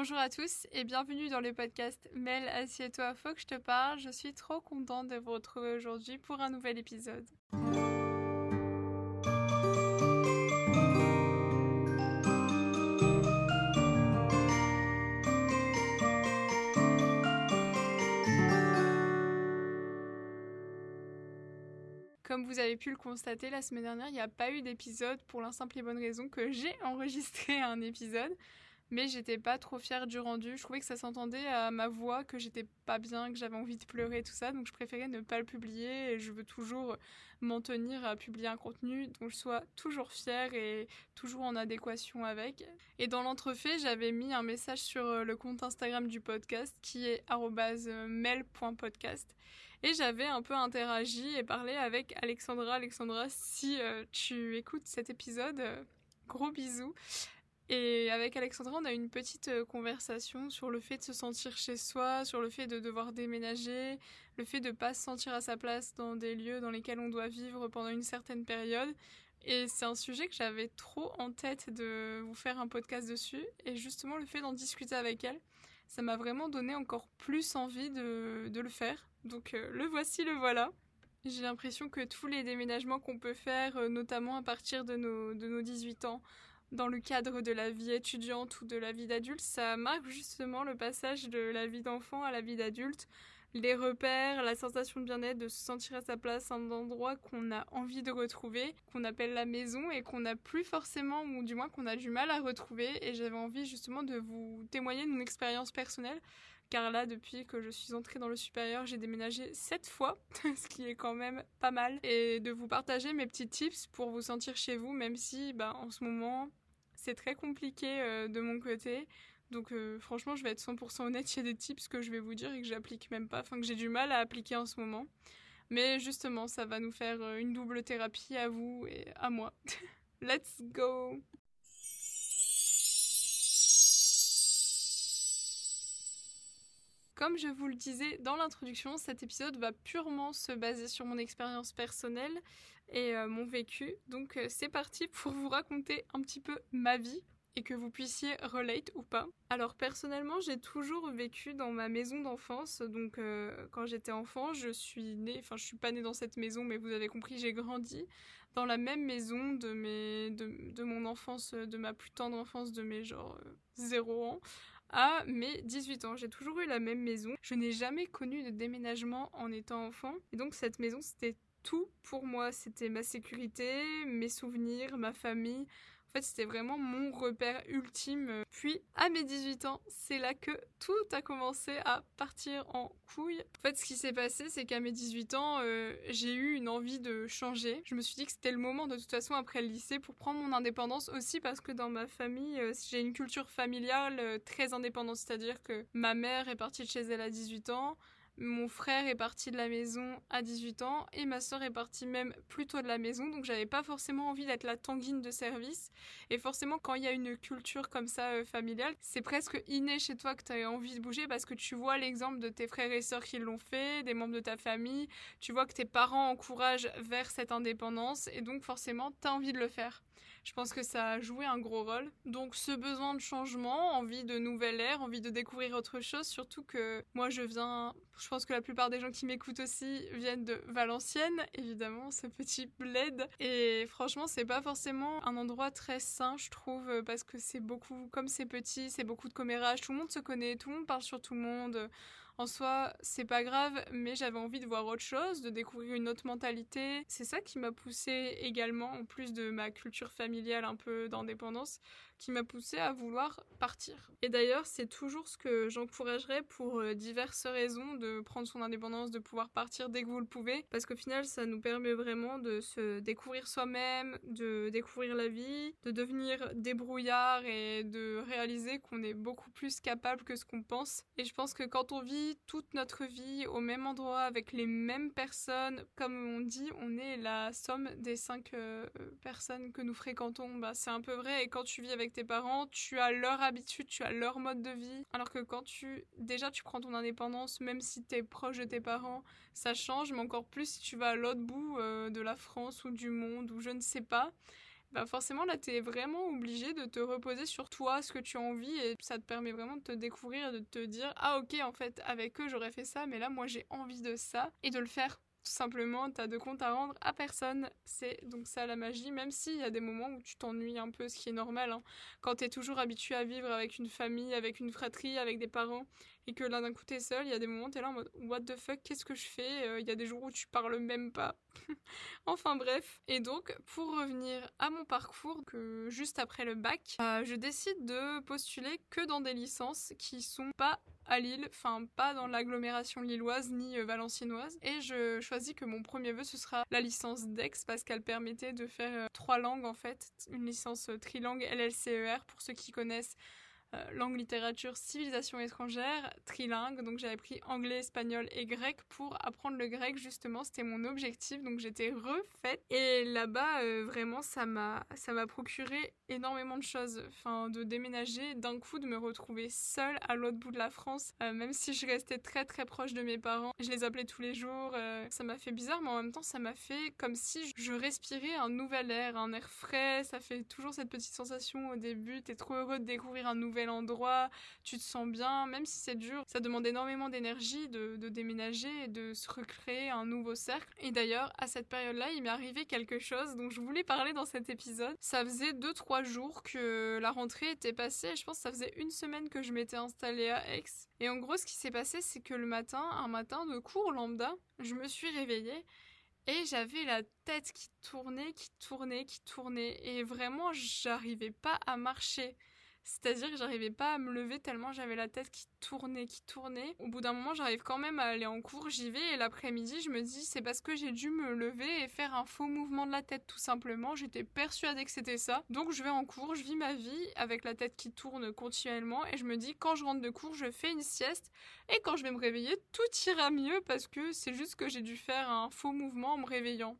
Bonjour à tous et bienvenue dans le podcast Mel, assieds-toi, faut que je te parle. Je suis trop contente de vous retrouver aujourd'hui pour un nouvel épisode. Comme vous avez pu le constater la semaine dernière, il n'y a pas eu d'épisode pour la simple et bonne raison que j'ai enregistré un épisode mais j'étais pas trop fière du rendu. Je trouvais que ça s'entendait à ma voix, que j'étais pas bien, que j'avais envie de pleurer, tout ça, donc je préférais ne pas le publier et je veux toujours m'en tenir à publier un contenu dont je sois toujours fière et toujours en adéquation avec. Et dans l'entrefait, j'avais mis un message sur euh, le compte Instagram du podcast qui est @mail.podcast et j'avais un peu interagi et parlé avec Alexandra. Alexandra, si euh, tu écoutes cet épisode, euh, gros bisous. Et avec Alexandra, on a eu une petite euh, conversation sur le fait de se sentir chez soi, sur le fait de devoir déménager, le fait de pas se sentir à sa place dans des lieux dans lesquels on doit vivre pendant une certaine période. Et c'est un sujet que j'avais trop en tête de vous faire un podcast dessus. Et justement, le fait d'en discuter avec elle, ça m'a vraiment donné encore plus envie de, de le faire. Donc euh, le voici, le voilà. J'ai l'impression que tous les déménagements qu'on peut faire, euh, notamment à partir de nos, de nos 18 ans, dans le cadre de la vie étudiante ou de la vie d'adulte, ça marque justement le passage de la vie d'enfant à la vie d'adulte. Les repères, la sensation de bien-être, de se sentir à sa place, un endroit qu'on a envie de retrouver, qu'on appelle la maison et qu'on n'a plus forcément, ou du moins qu'on a du mal à retrouver. Et j'avais envie justement de vous témoigner mon expérience personnelle. Car là, depuis que je suis entrée dans le supérieur, j'ai déménagé sept fois, ce qui est quand même pas mal. Et de vous partager mes petits tips pour vous sentir chez vous, même si, bah, en ce moment, c'est très compliqué euh, de mon côté. Donc euh, franchement, je vais être 100% honnête, il y a des tips que je vais vous dire et que j'applique même pas, enfin que j'ai du mal à appliquer en ce moment. Mais justement, ça va nous faire euh, une double thérapie à vous et à moi. Let's go Comme je vous le disais dans l'introduction, cet épisode va purement se baser sur mon expérience personnelle et euh, mon vécu. Donc euh, c'est parti pour vous raconter un petit peu ma vie et que vous puissiez relate ou pas. Alors personnellement, j'ai toujours vécu dans ma maison d'enfance. Donc euh, quand j'étais enfant, je suis née, enfin je suis pas née dans cette maison, mais vous avez compris, j'ai grandi dans la même maison de mes de, mon enfance, de ma plus tendre enfance, de mes genre 0 ans à mes 18 ans. J'ai toujours eu la même maison. Je n'ai jamais connu de déménagement en étant enfant. Et donc cette maison, c'était tout pour moi. C'était ma sécurité, mes souvenirs, ma famille. En fait, c'était vraiment mon repère ultime. Puis, à mes 18 ans, c'est là que tout a commencé à partir en couille. En fait, ce qui s'est passé, c'est qu'à mes 18 ans, euh, j'ai eu une envie de changer. Je me suis dit que c'était le moment, de toute façon, après le lycée, pour prendre mon indépendance aussi parce que dans ma famille, euh, j'ai une culture familiale euh, très indépendante. C'est-à-dire que ma mère est partie de chez elle à 18 ans. Mon frère est parti de la maison à 18 ans et ma soeur est partie même plus tôt de la maison, donc j'avais pas forcément envie d'être la tanguine de service. Et forcément, quand il y a une culture comme ça euh, familiale, c'est presque inné chez toi que tu as envie de bouger parce que tu vois l'exemple de tes frères et sœurs qui l'ont fait, des membres de ta famille, tu vois que tes parents encouragent vers cette indépendance et donc forcément, tu as envie de le faire. Je pense que ça a joué un gros rôle. Donc ce besoin de changement, envie de nouvelle ère, envie de découvrir autre chose, surtout que moi je viens, je pense que la plupart des gens qui m'écoutent aussi viennent de Valenciennes, évidemment, ce petit bled. Et franchement, c'est pas forcément un endroit très sain, je trouve, parce que c'est beaucoup, comme c'est petit, c'est beaucoup de commérages, tout le monde se connaît, tout le monde parle sur tout le monde. En soi, c'est pas grave, mais j'avais envie de voir autre chose, de découvrir une autre mentalité. C'est ça qui m'a poussé également, en plus de ma culture familiale un peu d'indépendance, qui m'a poussé à vouloir partir. Et d'ailleurs, c'est toujours ce que j'encouragerais pour euh, diverses raisons de prendre son indépendance, de pouvoir partir dès que vous le pouvez, parce qu'au final, ça nous permet vraiment de se découvrir soi-même, de découvrir la vie, de devenir débrouillard et de réaliser qu'on est beaucoup plus capable que ce qu'on pense. Et je pense que quand on vit toute notre vie au même endroit avec les mêmes personnes. Comme on dit, on est la somme des cinq euh, personnes que nous fréquentons. Bah, c'est un peu vrai. Et quand tu vis avec tes parents, tu as leur habitude, tu as leur mode de vie. Alors que quand tu, déjà, tu prends ton indépendance, même si tu es proche de tes parents, ça change. Mais encore plus si tu vas à l'autre bout euh, de la France ou du monde ou je ne sais pas. bah forcément là tu es vraiment obligé de te reposer sur toi, ce que tu as envie et ça te permet vraiment de te découvrir et de te dire ah ok en fait avec eux j'aurais fait ça mais là moi j'ai envie de ça et de le faire tout simplement, t'as de compte à rendre à personne. C'est donc ça la magie, même s'il y a des moments où tu t'ennuies un peu, ce qui est normal. Hein. Quand t'es toujours habitué à vivre avec une famille, avec une fratrie, avec des parents, et que là d'un coup t'es seul, il y a des moments t'es là en mode what the fuck, qu'est-ce que je fais euh, Il y a des jours où tu parles même pas. enfin bref. Et donc pour revenir à mon parcours, juste après le bac, euh, je décide de postuler que dans des licences qui sont pas à Lille, enfin pas dans l'agglomération lilloise ni euh, valenciennoise. Et je choisis que mon premier vœu ce sera la licence DEX parce qu'elle permettait de faire trois langues en fait, une licence trilingue LLCER pour ceux qui connaissent euh, langue, littérature, civilisation étrangère, trilingue. Donc j'avais pris anglais, espagnol et grec pour apprendre le grec justement. C'était mon objectif. Donc j'étais refaite. Et là-bas, euh, vraiment, ça m'a, ça m'a procuré énormément de choses. Enfin, de déménager, d'un coup, de me retrouver seule à l'autre bout de la France. Euh, même si je restais très très proche de mes parents. Je les appelais tous les jours. ça m'a fait bizarre, mais en même temps, ça m'a fait comme si je respirais un nouvel air, un air frais. Ça fait toujours cette petite sensation au début. T'es trop heureux de découvrir un nouvel endroit, tu te sens bien, même si c'est dur. Ça demande énormément d'énergie de, déménager et de se recréer un nouveau cercle. Et d'ailleurs, à cette période-là, il m'est arrivé quelque chose dont je voulais parler dans cet épisode. Ça faisait 2-3 jours que la rentrée était passée. Je pense que ça faisait une semaine que je m'étais installée à Aix. Et en gros, ce qui s'est passé, c'est que le matin, un matin de cours lambda, je me suis réveillée et j'avais la tête qui tournait, qui tournait, qui tournait. Et vraiment, j'arrivais pas à marcher. C'est-à-dire que j'arrivais pas à me lever tellement j'avais la tête qui tournait, qui tournait. Au bout d'un moment, j'arrive quand même à aller en cours, j'y vais et l'après-midi, je me dis c'est parce que j'ai dû me lever et faire un faux mouvement de la tête tout simplement. J'étais persuadée que c'était ça. Donc je vais en cours, je vis ma vie avec la tête qui tourne continuellement et je me dis quand je rentre de cours, je fais une sieste et quand je vais me réveiller, tout ira mieux parce que c'est juste que j'ai dû faire un faux mouvement en me réveillant.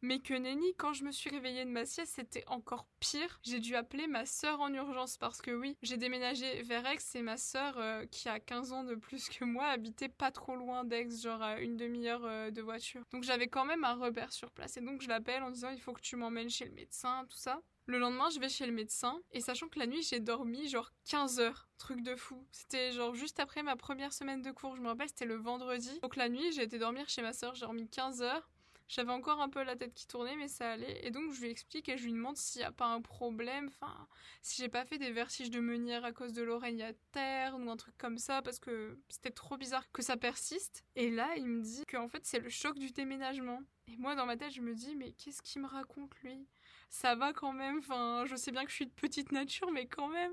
Mais que nenni, quand je me suis réveillée de ma sieste, c'était encore pire. J'ai dû appeler ma sœur en urgence parce que oui, j'ai déménagé vers Aix et ma sœur, euh, qui a 15 ans de plus que moi, habitait pas trop loin d'Aix, genre à une demi-heure euh, de voiture. Donc j'avais quand même un repère sur place et donc je l'appelle en disant il faut que tu m'emmènes chez le médecin, tout ça. Le lendemain, je vais chez le médecin et sachant que la nuit, j'ai dormi genre 15 heures. Truc de fou. C'était genre juste après ma première semaine de cours, je me rappelle, c'était le vendredi. Donc la nuit, j'ai été dormir chez ma sœur, j'ai dormi 15 heures. J'avais encore un peu la tête qui tournait, mais ça allait. Et donc, je lui explique et je lui demande s'il n'y a pas un problème. Enfin, si j'ai pas fait des vertiges de meunière à cause de l'oreille à terre ou un truc comme ça, parce que c'était trop bizarre que ça persiste. Et là, il me dit qu'en fait, c'est le choc du déménagement. Et moi, dans ma tête, je me dis, mais qu'est-ce qu'il me raconte, lui? Ça va quand même. Enfin, je sais bien que je suis de petite nature, mais quand même.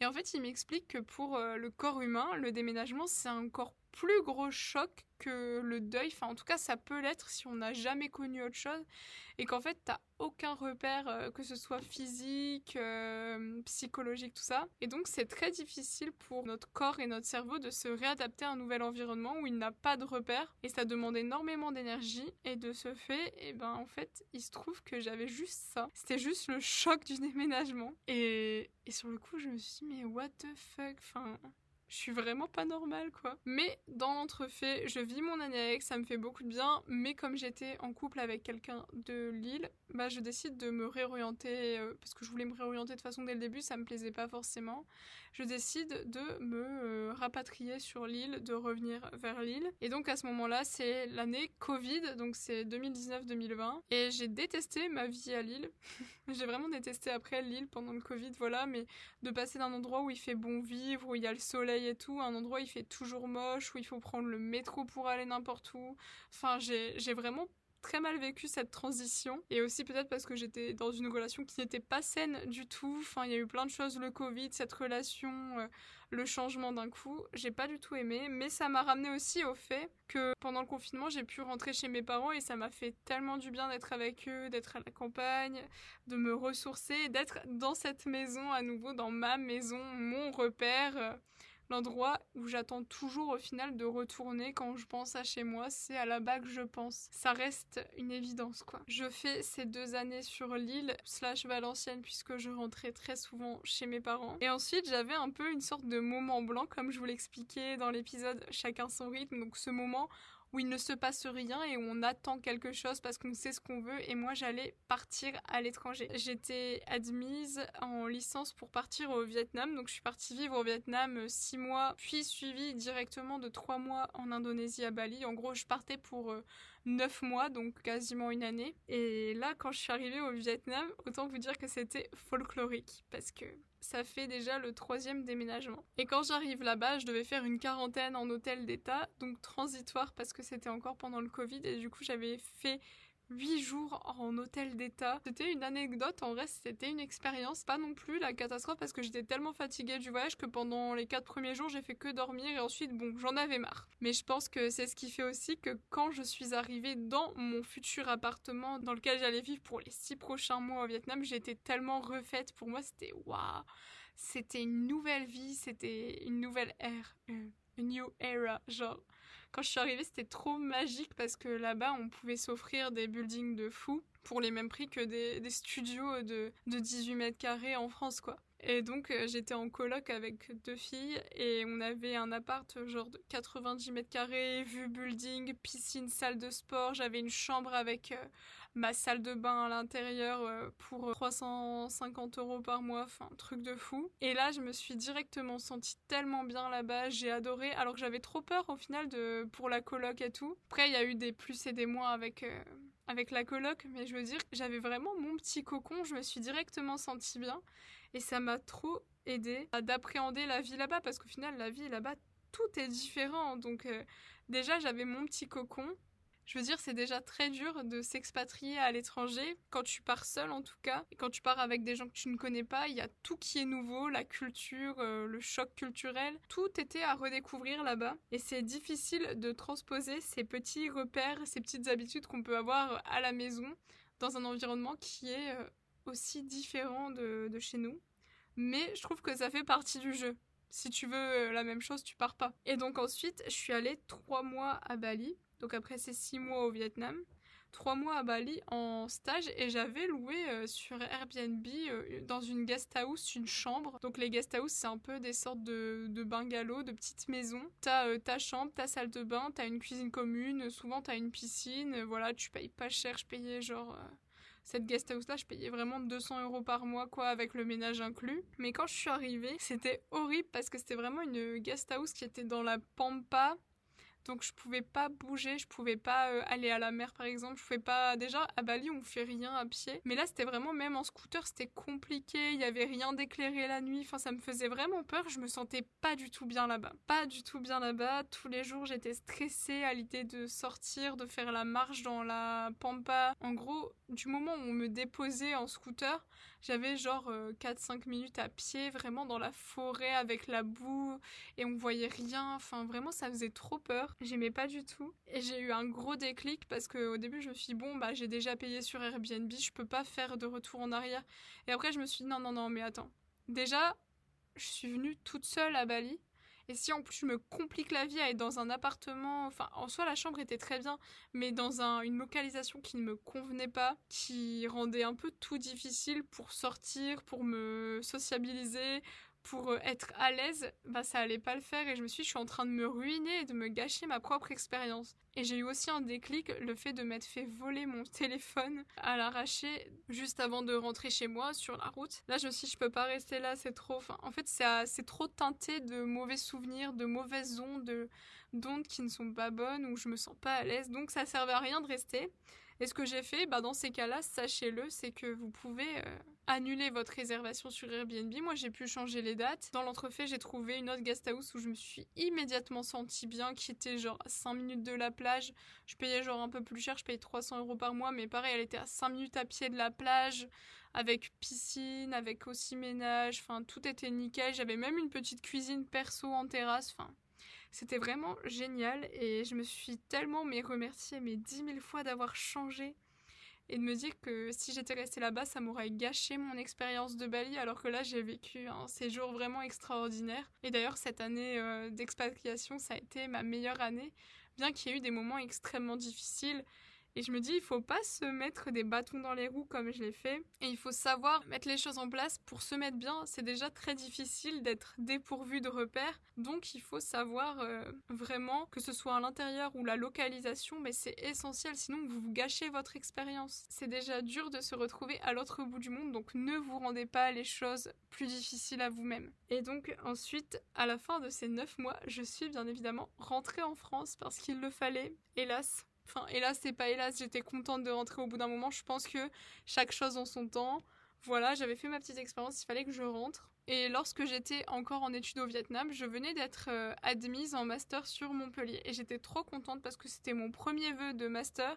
Et en fait, il m'explique que pour euh, le corps humain, le déménagement, c'est encore plus gros choc que le deuil. Enfin, en tout cas, ça peut l'être si on n'a jamais connu autre chose. Et qu'en fait, t'as aucun repère, euh, que ce soit physique, euh, psychologique, tout ça. Et donc, c'est très difficile pour notre corps et notre cerveau de se réadapter à un nouvel environnement où il n'a pas de repère. Et ça demande énormément d'énergie. Et de ce fait, et eh ben, en fait, il se trouve que j'avais juste ça. C'était juste le choc du déménagement. Et, et sur le coup, je me suis dit, mais what the fuck? Enfin, je suis vraiment pas normale quoi. Mais dans l'entrefait, je vis mon année avec, ça me fait beaucoup de bien, mais comme j'étais en couple avec quelqu'un de Lille, bah je décide de me réorienter euh, parce que je voulais me réorienter de façon dès le début, ça me plaisait pas forcément. Je décide de me euh, rapatrier sur l'île, de revenir vers l'île. Et donc à ce moment-là, c'est l'année Covid, donc c'est 2019-2020 et j'ai détesté ma vie à Lille. j'ai vraiment détesté après l'île pendant le Covid, voilà, mais de passer d'un endroit où il fait bon vivre, où il y a le soleil et tout, à un endroit où il fait toujours moche, où il faut prendre le métro pour aller n'importe où. Enfin, j'ai vraiment très mal vécu cette transition. Et aussi peut-être parce que j'étais dans une relation qui n'était pas saine du tout. Enfin, il y a eu plein de choses, le Covid, cette relation, euh, le changement d'un coup, j'ai pas du tout aimé, mais ça m'a ramené aussi au fait que pendant le confinement, j'ai pu rentrer chez mes parents et ça m'a fait tellement du bien d'être avec eux, d'être à la campagne, de me ressourcer, d'être dans cette maison à nouveau, dans ma maison, mon repère l'endroit où j'attends toujours au final de retourner quand je pense à chez moi, c'est à la bas que je pense. Ça reste une évidence quoi. Je fais ces deux années sur l'île slash Valenciennes puisque je rentrais très souvent chez mes parents. Et ensuite j'avais un peu une sorte de moment blanc comme je vous l'expliquais dans l'épisode Chacun son rythme. Donc ce moment où il ne se passe rien et où on attend quelque chose parce qu'on sait ce qu'on veut. Et moi, j'allais partir à l'étranger. J'étais admise en licence pour partir au Vietnam. Donc, je suis partie vivre au Vietnam euh, six mois, puis suivi directement de trois mois en Indonésie à Bali. En gros, je partais pour euh, neuf mois, donc quasiment une année. Et là, quand je suis arrivée au Vietnam, autant vous dire que c'était folklorique parce que ça fait déjà le troisième déménagement. Et quand j'arrive là-bas, je devais faire une quarantaine en hôtel d'État, donc transitoire parce que c'était encore pendant le Covid et du coup j'avais fait 8 jours en hôtel d'état. C'était une anecdote, en vrai c'était une expérience, pas non plus la catastrophe parce que j'étais tellement fatiguée du voyage que pendant les 4 premiers jours j'ai fait que dormir et ensuite bon j'en avais marre. Mais je pense que c'est ce qui fait aussi que quand je suis arrivée dans mon futur appartement dans lequel j'allais vivre pour les 6 prochains mois au Vietnam, j'étais tellement refaite. Pour moi c'était waouh, c'était une nouvelle vie, c'était une nouvelle ère, une new era, genre quand je suis arrivée, c'était trop magique parce que là-bas, on pouvait s'offrir des buildings de fou pour les mêmes prix que des, studios de, de 18 mètres carrés en France, quoi. Et donc euh, j'étais en coloc avec deux filles et on avait un appart genre de 90 mètres carrés, vue building, piscine, salle de sport. J'avais une chambre avec euh, ma salle de bain à l'intérieur euh, pour 350 euros par mois, enfin truc de fou. Et là je me suis directement sentie tellement bien là-bas, j'ai adoré alors que j'avais trop peur au final de pour la coloc et tout. Après il y a eu des plus et des moins avec avec la coloc, mais je veux dire, j'avais vraiment mon petit cocon, je me suis directement sentie bien. Et ça m'a trop aidé à d'appréhender la vie là-bas parce qu'au final, la vie là-bas, tout est différent. Donc, euh, déjà, j'avais mon petit cocon. Je veux dire, c'est déjà très dur de s'expatrier à l'étranger, quand tu pars seul en tout cas. Et quand tu pars avec des gens que tu ne connais pas, il y a tout qui est nouveau, la culture, euh, le choc culturel. Tout était à redécouvrir là-bas. Et c'est difficile de transposer ces petits repères, ces petites habitudes qu'on peut avoir à la maison dans un environnement qui est euh, aussi différent de, chez nous. Mais je trouve que ça fait partie du jeu. Si tu veux euh, la même chose, tu pars pas. Et donc ensuite, je suis allée trois mois à Bali. Donc après ces six mois au Vietnam, trois mois à Bali en stage et j'avais loué euh, sur Airbnb euh, dans une guest house une chambre. Donc les guest house c'est un peu des sortes de, de bungalows, de petites maisons. T'as ta chambre, ta salle de bain, t'as une cuisine commune, souvent t'as une piscine. voilà, tu payes pas cher, je payais genre cette guest house là, je payais vraiment 200 euros par mois, quoi, avec le ménage inclus. Mais quand je suis arrivée, c'était horrible parce que c'était vraiment une guest house qui était dans la pampa. Donc je pouvais pas bouger, je pouvais pas euh, aller à la mer par exemple, je pouvais pas déjà à Bali on fait rien à pied, mais là c'était vraiment même en scooter, c'était compliqué, il y avait rien d'éclairé la nuit, enfin ça me faisait vraiment peur, je me sentais pas du tout bien là-bas. Pas du tout bien là-bas, tous les jours j'étais stressée à l'idée de sortir, de faire la marche dans la pampa. En gros, du moment où on me déposait en scooter, j'avais genre 4-5 euh, minutes à pied, vraiment dans la forêt avec la boue et on voyait rien. Enfin, vraiment, ça faisait trop peur. J'aimais pas du tout. Et j'ai eu un gros déclic parce qu'au début, je me suis dit, bon, bah, j'ai déjà payé sur Airbnb, je peux pas faire de retour en arrière. Et après, je me suis dit, non, non, non, mais attends. Déjà, je suis venue toute seule à Bali. Et si en plus je me complique la vie à être dans un appartement, enfin en soi la chambre était très bien, mais dans une localisation qui ne me convenait pas, qui rendait un peu tout difficile pour sortir, pour me sociabiliser, pour euh, être à l'aise, bah ça allait pas le faire et je me suis dit, je suis en train de me ruiner et de me gâcher ma propre expérience. Et j'ai eu aussi un déclic, le fait de m'être fait voler mon téléphone à l'arraché juste avant de rentrer chez moi sur la route. Là, je me suis dit, je peux pas rester là, c'est trop. Enfin, en fait, c'est trop teinté de mauvais souvenirs, de mauvaises ondes, d'ondes qui ne sont pas bonnes, où je me sens pas à l'aise. Donc, ça servait à rien de rester. Et ce que j'ai fait, bah, dans ces cas-là, sachez-le, c'est que vous pouvez euh, annuler votre réservation sur Airbnb. Moi, j'ai pu changer les dates. Dans l'entrefait, j'ai trouvé une autre guest house où je me suis immédiatement sentie bien, qui était genre à 5 minutes de la plage. Je payais genre un peu plus cher, je payais 300 euros par mois, mais pareil, elle était à 5 minutes à pied de la plage, avec piscine, avec aussi ménage. Enfin, tout était nickel. J'avais même une petite cuisine perso en terrasse. Enfin, c'était vraiment génial et je me suis tellement mais remerciée mais dix mille fois d'avoir changé et de me dire que si j'étais restée là-bas, ça m'aurait gâché mon expérience de Bali, alors que là, j'ai vécu un séjour vraiment extraordinaire. Et d'ailleurs, cette année euh, d'expatriation, ça a été ma meilleure année, bien qu'il y ait eu des moments extrêmement difficiles. Et je me dis, il faut pas se mettre des bâtons dans les roues comme je l'ai fait. Et il faut savoir mettre les choses en place pour se mettre bien. C'est déjà très difficile d'être dépourvu de repères. Donc il faut savoir euh, vraiment que ce soit à l'intérieur ou la localisation, mais c'est essentiel. Sinon vous, vous gâchez votre expérience. C'est déjà dur de se retrouver à l'autre bout du monde. Donc ne vous rendez pas les choses plus difficiles à vous-même. Et donc ensuite, à la fin de ces neuf mois, je suis bien évidemment rentrée en France parce qu'il le fallait. Hélas, Enfin, hélas, c'est pas hélas, j'étais contente de rentrer au bout d'un moment. Je pense que chaque chose en son temps. Voilà, j'avais fait ma petite expérience, il fallait que je rentre. Et lorsque j'étais encore en études au Vietnam, je venais d'être euh, admise en master sur Montpellier. Et j'étais trop contente parce que c'était mon premier vœu de master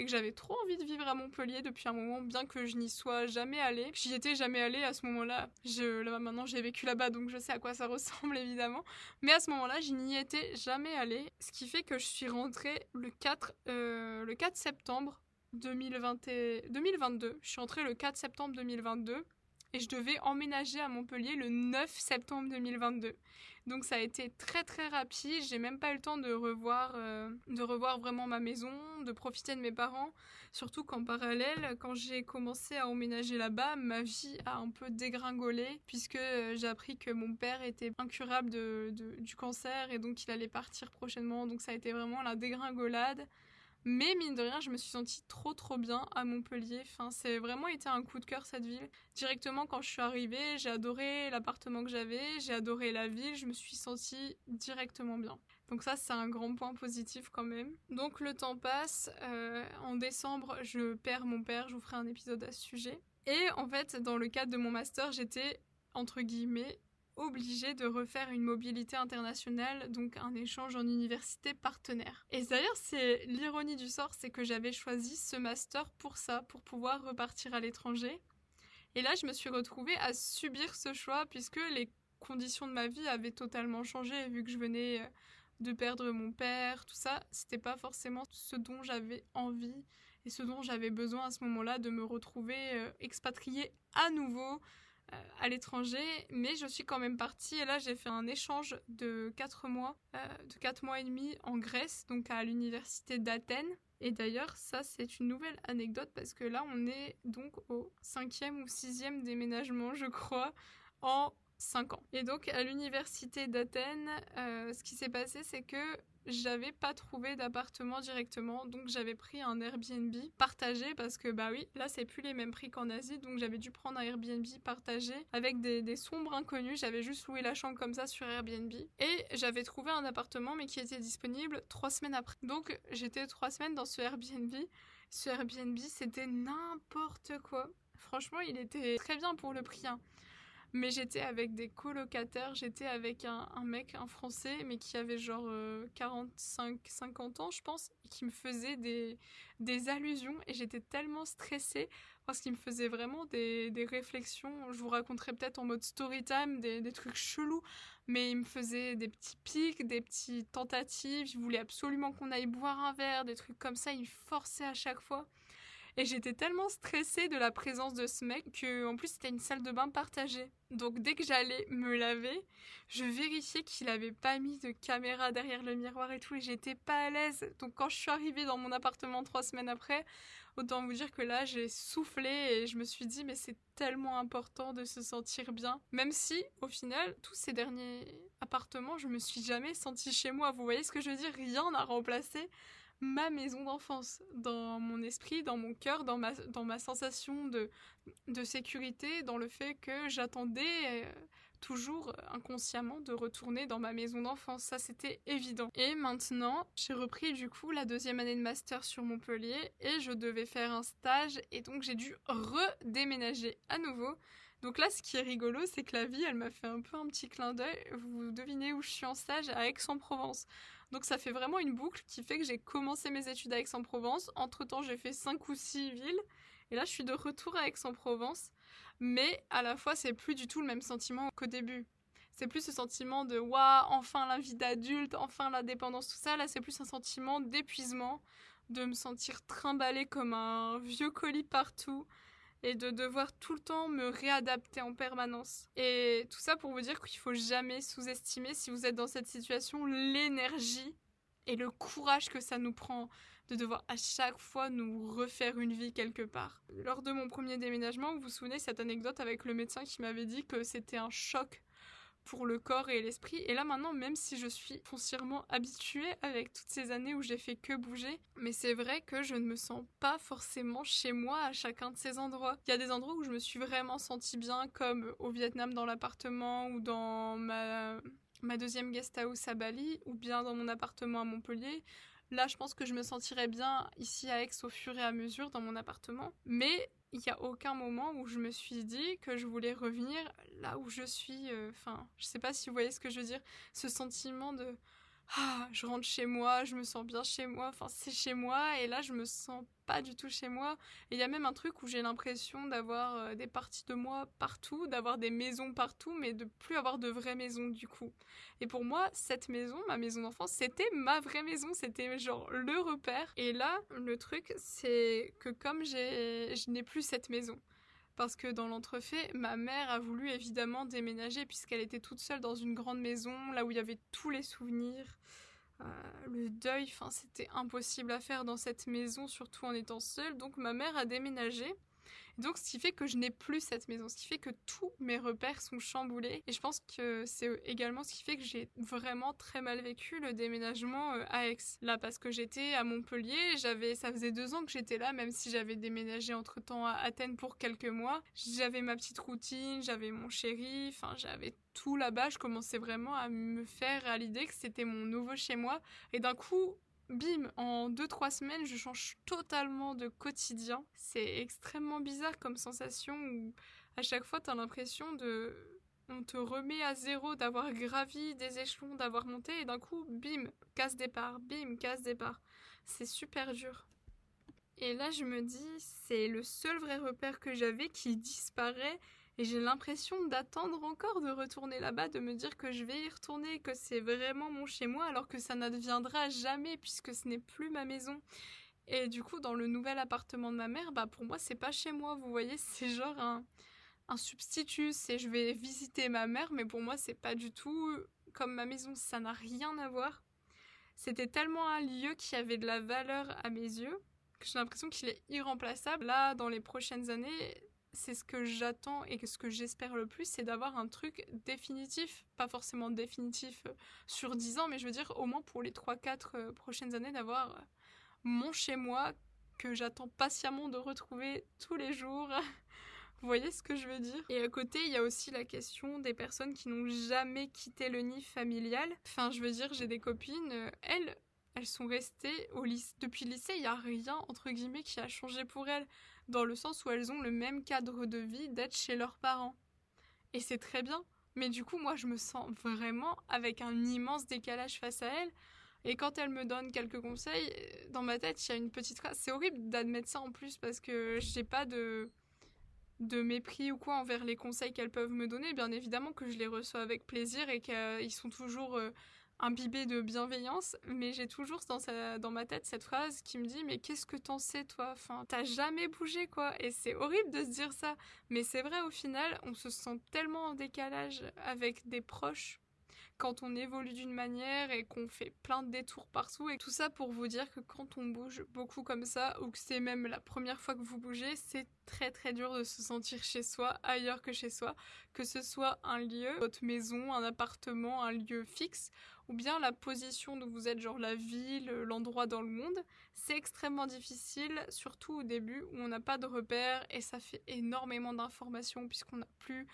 et que j'avais trop envie de vivre à Montpellier depuis un moment, bien que je n'y sois jamais allée. J'y étais jamais allée à ce moment-là. Je, là, maintenant, j'ai vécu là-bas, donc je sais à quoi ça ressemble évidemment. Mais à ce moment-là, je n'y étais jamais allée, ce qui fait que je suis rentrée le 4, euh, le 4 septembre 2022. Je suis rentrée le 4 septembre 2022 et je devais emménager à Montpellier le 9 septembre 2022. Donc ça a été très très rapide, j'ai même pas eu le temps de revoir, euh, de revoir vraiment ma maison, de profiter de mes parents, surtout qu'en parallèle, quand j'ai commencé à emménager là-bas, ma vie a un peu dégringolé, puisque euh, j'ai appris que mon père était incurable du cancer et donc il allait partir prochainement, donc ça a été vraiment la dégringolade. Mais mine de rien, je me suis sentie trop trop bien à Montpellier. Enfin, c'est vraiment été un coup de cœur cette ville. Directement quand je suis arrivée, j'ai adoré l'appartement que j'avais, j'ai adoré la ville, je me suis sentie directement bien. Donc ça, c'est un grand point positif quand même. Donc le temps passe. Euh, en décembre, je perds mon père. Je vous ferai un épisode à ce sujet. Et en fait, dans le cadre de mon master, j'étais entre guillemets obligé de refaire une mobilité internationale, donc un échange en université partenaire. Et d'ailleurs, c'est l'ironie du sort, c'est que j'avais choisi ce master pour ça, pour pouvoir repartir à l'étranger. Et là, je me suis retrouvée à subir ce choix puisque les conditions de ma vie avaient totalement changé vu que je venais euh, de perdre mon père, tout ça, c'était pas forcément ce dont j'avais envie et ce dont j'avais besoin à ce moment-là de me retrouver euh, expatriée à nouveau à l'étranger, mais je suis quand même partie et là j'ai fait un échange de 4 mois, euh, de 4 mois et demi en Grèce, donc à l'université d'Athènes. Et d'ailleurs, ça c'est une nouvelle anecdote parce que là on est donc au cinquième ou sixième déménagement, je crois, en 5 ans. Et donc à l'université d'Athènes, euh, ce qui s'est passé c'est que j'avais pas trouvé d'appartement directement, donc j'avais pris un Airbnb partagé parce que bah oui, là c'est plus les mêmes prix qu'en Asie, donc j'avais dû prendre un Airbnb partagé avec des, sombres inconnus. J'avais juste loué la chambre comme ça sur Airbnb et j'avais trouvé un appartement mais qui était disponible trois semaines après. Donc j'étais trois semaines dans ce Airbnb. Ce Airbnb c'était n'importe quoi. Franchement, il était très bien pour le prix. Hein. Mais j'étais avec des colocataires, j'étais avec un, mec, un français, mais qui avait genre 45, euh, 50 ans, je pense, et qui me faisait des, des allusions. Et j'étais tellement stressée parce qu'il me faisait vraiment des, des, réflexions. Je vous raconterai peut-être en mode story time des, des trucs chelous, mais il me faisait des petits pics, des petites tentatives. Il voulait absolument qu'on aille boire un verre, des trucs comme ça. Il me forçait à chaque fois. Et j'étais tellement stressée de la présence de ce mec que, en plus, c'était une salle de bain partagée. Donc, dès que j'allais me laver, je vérifiais qu'il avait pas mis de caméra derrière le miroir et tout, et j'étais pas à l'aise. Donc, quand je suis arrivée dans mon appartement trois semaines après, autant vous dire que là, j'ai soufflé et je me suis dit, mais c'est tellement important de se sentir bien. Même si, au final, tous ces derniers appartements, je me suis jamais sentie chez moi. Vous voyez ce que je veux dire? Rien n'a remplacé ma maison d'enfance dans mon esprit, dans mon cœur, dans ma, dans ma sensation de, de sécurité, dans le fait que j'attendais euh, toujours inconsciemment de retourner dans ma maison d'enfance. Ça, c'était évident. Et maintenant, j'ai repris du coup la deuxième année de master sur Montpellier et je devais faire un stage et donc j'ai dû redéménager à nouveau. Donc là, ce qui est rigolo, c'est que la vie, elle m'a fait un peu un petit clin d'œil. Vous devinez où je suis en stage À Aix-en-Provence. Donc ça fait vraiment une boucle qui fait que j'ai commencé mes études à Aix-en-Provence. Entre-temps, j'ai fait 5 ou 6 villes. Et là, je suis de retour à Aix-en-Provence. Mais à la fois, c'est plus du tout le même sentiment qu'au début. C'est plus ce sentiment de waouh, enfin la vie d'adulte, enfin la dépendance, tout ça. Là, c'est plus un sentiment d'épuisement, de me sentir trimballée comme un vieux colis partout, et de devoir tout le temps me réadapter en permanence. Et tout ça pour vous dire qu'il faut jamais sous-estimer si vous êtes dans cette situation l'énergie et le courage que ça nous prend de devoir à chaque fois nous refaire une vie quelque part. Lors de mon premier déménagement, vous vous souvenez cette anecdote avec le médecin qui m'avait dit que c'était un choc pour le corps et l'esprit. Et là maintenant, même si je suis foncièrement habituée avec toutes ces années où j'ai fait que bouger, mais c'est vrai que je ne me sens pas forcément chez moi à chacun de ces endroits. Il y a des endroits où je me suis vraiment sentie bien, comme au Vietnam dans l'appartement ou dans ma, ma deuxième guest house à Bali, ou bien dans mon appartement à Montpellier. Là, je pense que je me sentirais bien ici à Aix au fur et à mesure dans mon appartement. Mais il n'y a aucun moment où je me suis dit que je voulais revenir là où je suis. Euh, enfin, je sais pas si vous voyez ce que je veux dire. Ce sentiment de ah, je rentre chez moi, je me sens bien chez moi, enfin c'est chez moi, et là je me sens pas du tout chez moi. Il y a même un truc où j'ai l'impression d'avoir euh, des parties de moi partout, d'avoir des maisons partout, mais de plus avoir de vraies maisons du coup. Et pour moi, cette maison, ma maison d'enfance, c'était ma vraie maison, c'était genre le repère. Et là, le truc, c'est que comme j'ai, je n'ai plus cette maison, parce que dans l'entrefait, ma mère a voulu évidemment déménager puisqu'elle était toute seule dans une grande maison, là où il y avait tous les souvenirs. Euh, le deuil, c'était impossible à faire dans cette maison, surtout en étant seule. Donc ma mère a déménagé donc, ce qui fait que je n'ai plus cette maison, ce qui fait que tous mes repères sont chamboulés. Et je pense que c'est également ce qui fait que j'ai vraiment très mal vécu le déménagement euh, à Aix. Là, parce que j'étais à Montpellier, j'avais, ça faisait deux ans que j'étais là, même si j'avais déménagé entre temps à Athènes pour quelques mois. J'avais ma petite routine, j'avais mon chéri, enfin, j'avais tout là-bas. Je commençais vraiment à me faire à l'idée que c'était mon nouveau chez moi. Et d'un coup, bim, en 2-3 semaines, je change totalement de quotidien. C'est extrêmement bizarre comme sensation où à chaque fois, tu as l'impression de... On te remet à zéro d'avoir gravi des échelons, d'avoir monté, et d'un coup, bim, casse départ, bim, casse départ. C'est super dur. Et là, je me dis, c'est le seul vrai repère que j'avais qui disparaît et j'ai l'impression d'attendre encore de retourner là-bas, de me dire que je vais y retourner, que c'est vraiment mon chez moi, alors que ça n'adviendra jamais puisque ce n'est plus ma maison. Et du coup, dans le nouvel appartement de ma mère, bah pour moi, c'est pas chez moi. Vous voyez, c'est genre un, un substitut. C'est je vais visiter ma mère, mais pour moi, c'est pas du tout comme ma maison. Ça n'a rien à voir. C'était tellement un lieu qui avait de la valeur à mes yeux que j'ai l'impression qu'il est irremplaçable. Là, dans les prochaines années, c'est ce que j'attends et ce que j'espère le plus, c'est d'avoir un truc définitif, pas forcément définitif euh, sur 10 ans, mais je veux dire au moins pour les 3-4 euh, prochaines années, d'avoir euh, mon chez moi que j'attends patiemment de retrouver tous les jours. Vous voyez ce que je veux dire? Et à côté, il y a aussi la question des personnes qui n'ont jamais quitté le nid familial. Enfin, je veux dire, j'ai des copines, elles, elles sont restées au lycée. Depuis le lycée, il n'y a rien, entre guillemets, qui a changé pour elles dans le sens où elles ont le même cadre de vie d'être chez leurs parents. Et c'est très bien. Mais du coup, moi, je me sens vraiment avec un immense décalage face à elles. Et quand elles me donnent quelques conseils, dans ma tête, il y a une petite phrase. C'est horrible d'admettre ça en plus parce que j'ai pas de de mépris ou quoi envers les conseils qu'elles peuvent me donner. Bien évidemment que je les reçois avec plaisir et qu'ils sont toujours euh, imbibé de bienveillance, mais j'ai toujours dans, dans ma tête cette phrase qui me dit mais qu'est-ce que t'en sais toi? Enfin, t'as jamais bougé quoi. Et c'est horrible de se dire ça, mais c'est vrai au final, on se sent tellement en décalage avec des proches quand on évolue d'une manière et qu'on fait plein de détours partout et tout ça pour vous dire que quand on bouge beaucoup comme ça ou que c'est même la première fois que vous bougez, c'est très très dur de se sentir chez soi ailleurs que chez soi, que ce soit un lieu, votre maison, un appartement, un lieu fixe ou bien la position d'où vous êtes, genre la ville, l'endroit dans le monde. C'est extrêmement difficile, surtout au début où on n'a pas de repères et ça fait énormément d'informations puisqu'on n'a plus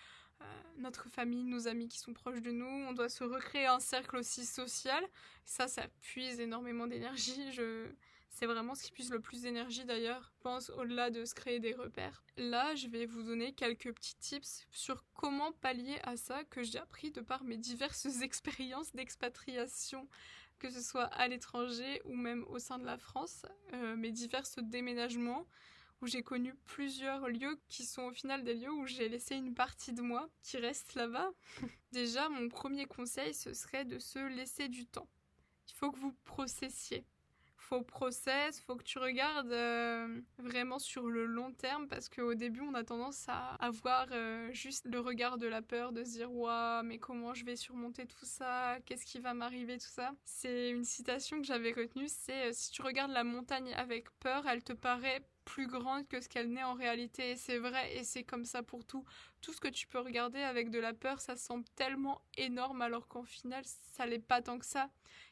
notre famille, nos amis qui sont proches de nous. On doit se recréer un cercle aussi social. Ça, ça puise énormément d'énergie. Je... C'est vraiment ce qui puise le plus d'énergie d'ailleurs, je pense, au-delà de se créer des repères. Là, je vais vous donner quelques petits tips sur comment pallier à ça que j'ai appris de par mes diverses expériences d'expatriation, que ce soit à l'étranger ou même au sein de la France, euh, mes divers déménagements, où j'ai connu plusieurs lieux qui sont au final des lieux où j'ai laissé une partie de moi qui reste là-bas. Déjà, mon premier conseil, ce serait de se laisser du temps. Il faut que vous processiez. faut process, faut que tu regardes euh, vraiment sur le long terme parce qu'au début on a tendance à avoir euh, juste le regard de la peur, de se dire waouh mais comment je vais surmonter tout ça, qu'est-ce qui va m'arriver? Tout ça. C'est une citation que j'avais retenue, c'est si tu regardes la montagne avec peur, elle te paraît plus grande que ce qu'elle n'est en réalité. Et c'est vrai, et c'est comme ça pour tout. Tout ce que tu peux regarder avec de la peur, ça semble tellement énorme, alors qu'en final, ça l'est pas tant que ça.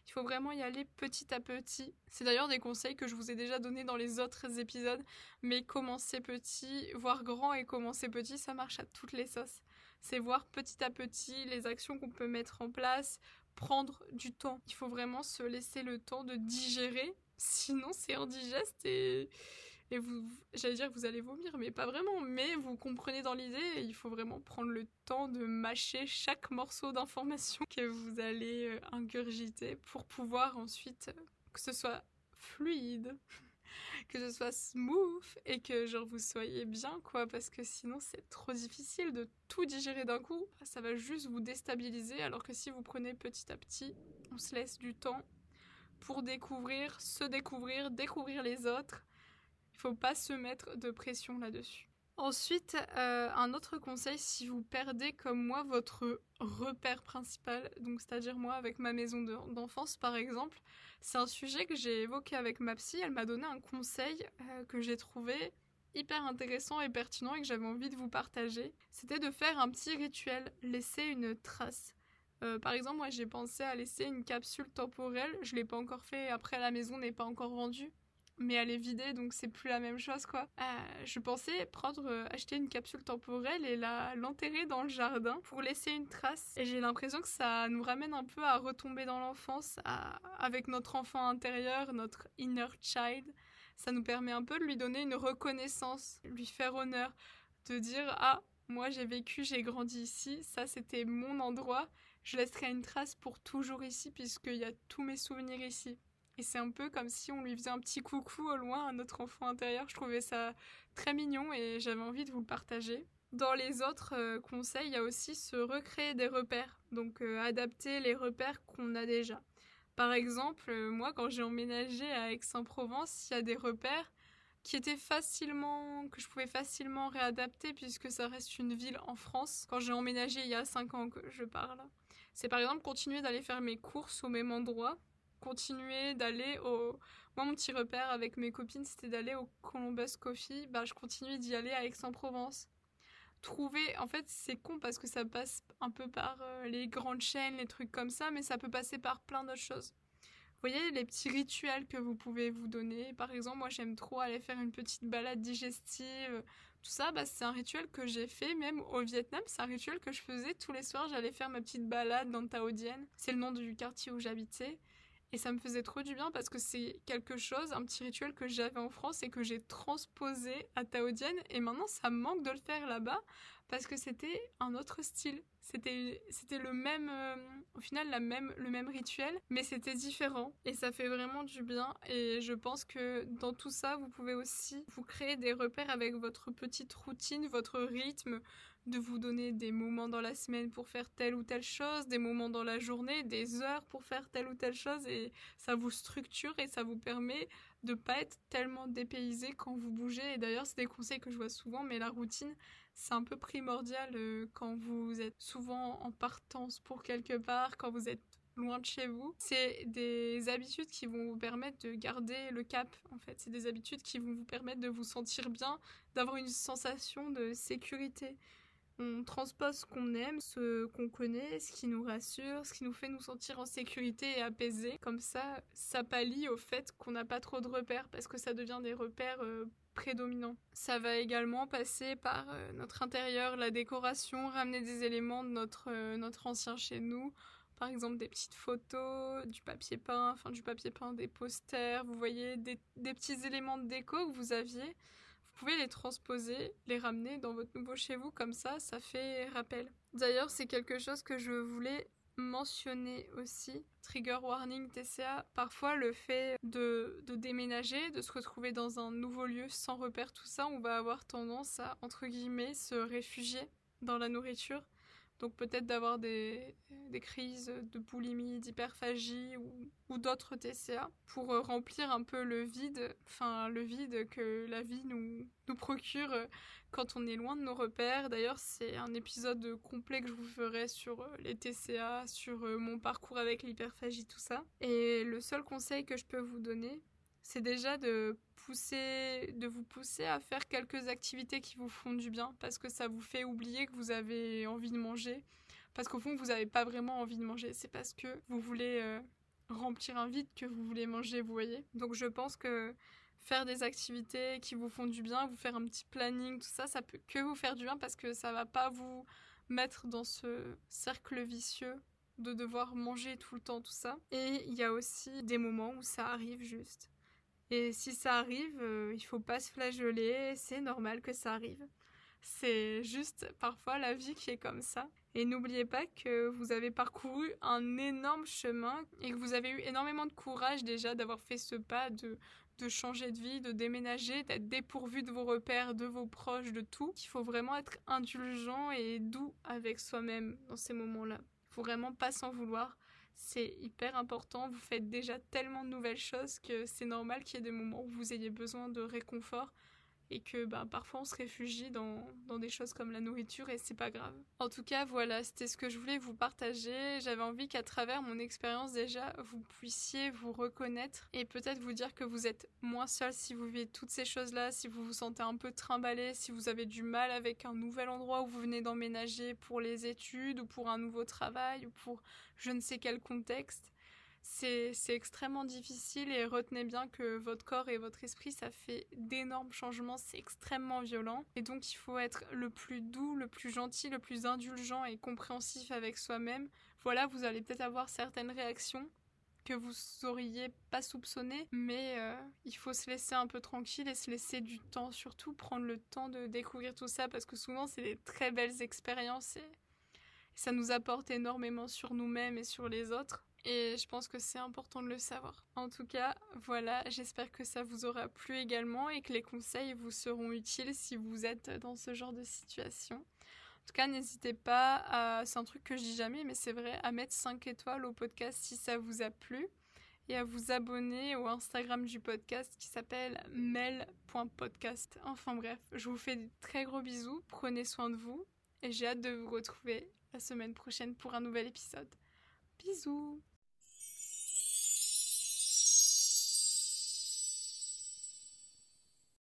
Il faut vraiment y aller petit à petit. C'est d'ailleurs des conseils que je vous ai déjà donnés dans les autres épisodes, mais commencer petit, voir grand et commencer petit, ça marche à toutes les sauces. C'est voir petit à petit les actions qu'on peut mettre en place, prendre du temps. Il faut vraiment se laisser le temps de digérer, sinon c'est indigeste et et vous, j'allais dire vous allez vomir, mais pas vraiment. Mais vous comprenez dans l'idée, il faut vraiment prendre le temps de mâcher chaque morceau d'information que vous allez euh, ingurgiter pour pouvoir ensuite que ce soit fluide, que ce soit smooth et que genre vous soyez bien quoi, parce que sinon c'est trop difficile de tout digérer d'un coup. Ça va juste vous déstabiliser, alors que si vous prenez petit à petit, on se laisse du temps pour découvrir, se découvrir, découvrir les autres il faut pas se mettre de pression là-dessus. Ensuite, euh, un autre conseil, si vous perdez comme moi votre repère principal, donc c'est-à-dire moi avec ma maison d'enfance par exemple, c'est un sujet que j'ai évoqué avec ma psy. Elle m'a donné un conseil euh, que j'ai trouvé hyper intéressant et pertinent et que j'avais envie de vous partager. C'était de faire un petit rituel, laisser une trace. Euh, par exemple, moi j'ai pensé à laisser une capsule temporelle. Je l'ai pas encore fait. Après, la maison n'est pas encore vendue mais elle est vidée donc c'est plus la même chose quoi. Euh, je pensais prendre euh, acheter une capsule temporelle et la l'enterrer dans le jardin pour laisser une trace et j'ai l'impression que ça nous ramène un peu à retomber dans l'enfance avec notre enfant intérieur, notre inner child. Ça nous permet un peu de lui donner une reconnaissance, lui faire honneur, de dire ah moi j'ai vécu, j'ai grandi ici, ça c'était mon endroit, je laisserai une trace pour toujours ici puisqu'il y a tous mes souvenirs ici. Et c'est un peu comme si on lui faisait un petit coucou au loin à notre enfant intérieur. Je trouvais ça très mignon et j'avais envie de vous le partager. Dans les autres euh, conseils, il y a aussi se recréer des repères, donc euh, adapter les repères qu'on a déjà. Par exemple, euh, moi, quand j'ai emménagé à Aix-en-Provence, il y a des repères qui étaient facilement, que je pouvais facilement réadapter puisque ça reste une ville en France. Quand j'ai emménagé il y a 5 ans que je parle. C'est par exemple continuer d'aller faire mes courses au même endroit continuer d'aller au. Moi, mon petit repère avec mes copines, c'était d'aller au Columbus Coffee. Bah, je continue d'y aller à Aix-en-Provence. Trouver. En fait, c'est con parce que ça passe un peu par euh, les grandes chaînes, les trucs comme ça, mais ça peut passer par plein d'autres choses. Vous voyez les petits rituels que vous pouvez vous donner. Par exemple, moi j'aime trop aller faire une petite balade digestive. Tout ça, bah, c'est un rituel que j'ai fait même au Vietnam. C'est un rituel que je faisais tous les soirs. J'allais faire ma petite balade dans Tao. C'est le nom du quartier où j'habitais. Et ça me faisait trop du bien parce que c'est quelque chose, un petit rituel que j'avais en France et que j'ai transposé à Taodienne. Et maintenant, ça manque de le faire là-bas parce que c'était un autre style. C'était, c'était le même, euh, au final, la même, le même rituel, mais c'était différent. Et ça fait vraiment du bien. Et je pense que dans tout ça, vous pouvez aussi vous créer des repères avec votre petite routine, votre rythme, de vous donner des moments dans la semaine pour faire telle ou telle chose, des moments dans la journée, des heures pour faire telle ou telle chose et ça vous structure et ça vous permet de pas être tellement dépaysé quand vous bougez. Et d'ailleurs, c'est des conseils que je vois souvent, mais la routine, c'est un peu primordial euh, quand vous êtes souvent en partance pour quelque part, quand vous êtes loin de chez vous. C'est des habitudes qui vont vous permettre de garder le cap, en fait. C'est des habitudes qui vont vous permettre de vous sentir bien, d'avoir une sensation de sécurité. On transpose ce qu'on aime, ce qu'on connaît, ce qui nous rassure, ce qui nous fait nous sentir en sécurité et apaisés. Comme ça, ça pallie au fait qu'on n'a pas trop de repères parce que ça devient des repères euh, prédominants. Ça va également passer par euh, notre intérieur, la décoration, ramener des éléments de notre, euh, notre ancien chez nous. Par exemple, des petites photos, du papier peint, enfin du papier peint, des posters, vous voyez, des, des petits éléments de déco que vous aviez pouvez les transposer, les ramener dans votre nouveau chez vous, comme ça, ça fait rappel. D'ailleurs, c'est quelque chose que je voulais mentionner aussi. Trigger warning TCA, parfois le fait de, de, déménager, de se retrouver dans un nouveau lieu sans repère, tout ça, on va avoir tendance à, entre guillemets, se réfugier dans la nourriture. Donc peut-être d'avoir des, crises de boulimie, d'hyperphagie ou, ou d'autres TCA pour euh, remplir un peu le vide, enfin le vide que la vie nous, nous procure euh, quand on est loin de nos repères. D'ailleurs, c'est un épisode complet que je vous ferai sur euh, les TCA, sur mon parcours avec l'hyperphagie, tout ça. Et le seul conseil que je peux vous donner, c'est déjà de de vous pousser à faire quelques activités qui vous font du bien, parce que ça vous fait oublier que vous avez envie de manger, parce qu'au fond vous n'avez pas vraiment envie de manger, c'est parce que vous voulez euh, remplir un vide que vous voulez manger, vous voyez. Donc je pense que faire des activités qui vous font du bien, vous faire un petit planning, tout ça, ça peut que vous faire du bien parce que ça va pas vous mettre dans ce cercle vicieux de devoir manger tout le temps, tout ça. Et il y a aussi des moments où ça arrive juste. Et si ça arrive, euh, il faut pas se flageoler, c'est normal que ça arrive. C'est juste parfois la vie qui est comme ça. Et n'oubliez pas que vous avez parcouru un énorme chemin et que vous avez eu énormément de courage déjà d'avoir fait ce pas, de, de changer de vie, de déménager, d'être dépourvu de vos repères, de vos proches, de tout. Il faut vraiment être indulgent et doux avec soi-même dans ces moments-là. Il faut vraiment pas s'en vouloir c'est hyper important. Vous faites déjà tellement de nouvelles choses que c'est normal qu'il y ait des moments où vous ayez besoin de réconfort et que bah, parfois on se réfugie dans, dans, des choses comme la nourriture et c'est pas grave. En tout cas, voilà, c'était ce que je voulais vous partager. J'avais envie qu'à travers mon expérience déjà, vous puissiez vous reconnaître et peut-être vous dire que vous êtes moins seul si vous vivez toutes ces choses-là, si vous vous sentez un peu trimballé, si vous avez du mal avec un nouvel endroit où vous venez d'emménager pour les études ou pour un nouveau travail ou pour je ne sais quel contexte c'est extrêmement difficile et retenez bien que votre corps et votre esprit, ça fait d'énormes changements, c'est extrêmement violent. Et donc il faut être le plus doux, le plus gentil, le plus indulgent et compréhensif avec soi-même. Voilà, vous allez peut-être avoir certaines réactions que vous auriez pas soupçonnées, mais euh, il faut se laisser un peu tranquille et se laisser du temps, surtout prendre le temps de découvrir tout ça parce que souvent c'est des très belles expériences et ça nous apporte énormément sur nous-mêmes et sur les autres. Et je pense que c'est important de le savoir. En tout cas, voilà, j'espère que ça vous aura plu également et que les conseils vous seront utiles si vous êtes dans ce genre de situation. En tout cas, n'hésitez pas à, c'est un truc que je dis jamais, mais c'est vrai, à mettre 5 étoiles au podcast si ça vous a plu et à vous abonner au Instagram du podcast qui s'appelle mel.podcast. Enfin bref, je vous fais de très gros bisous, prenez soin de vous et j'ai hâte de vous retrouver la semaine prochaine pour un nouvel épisode. Bisous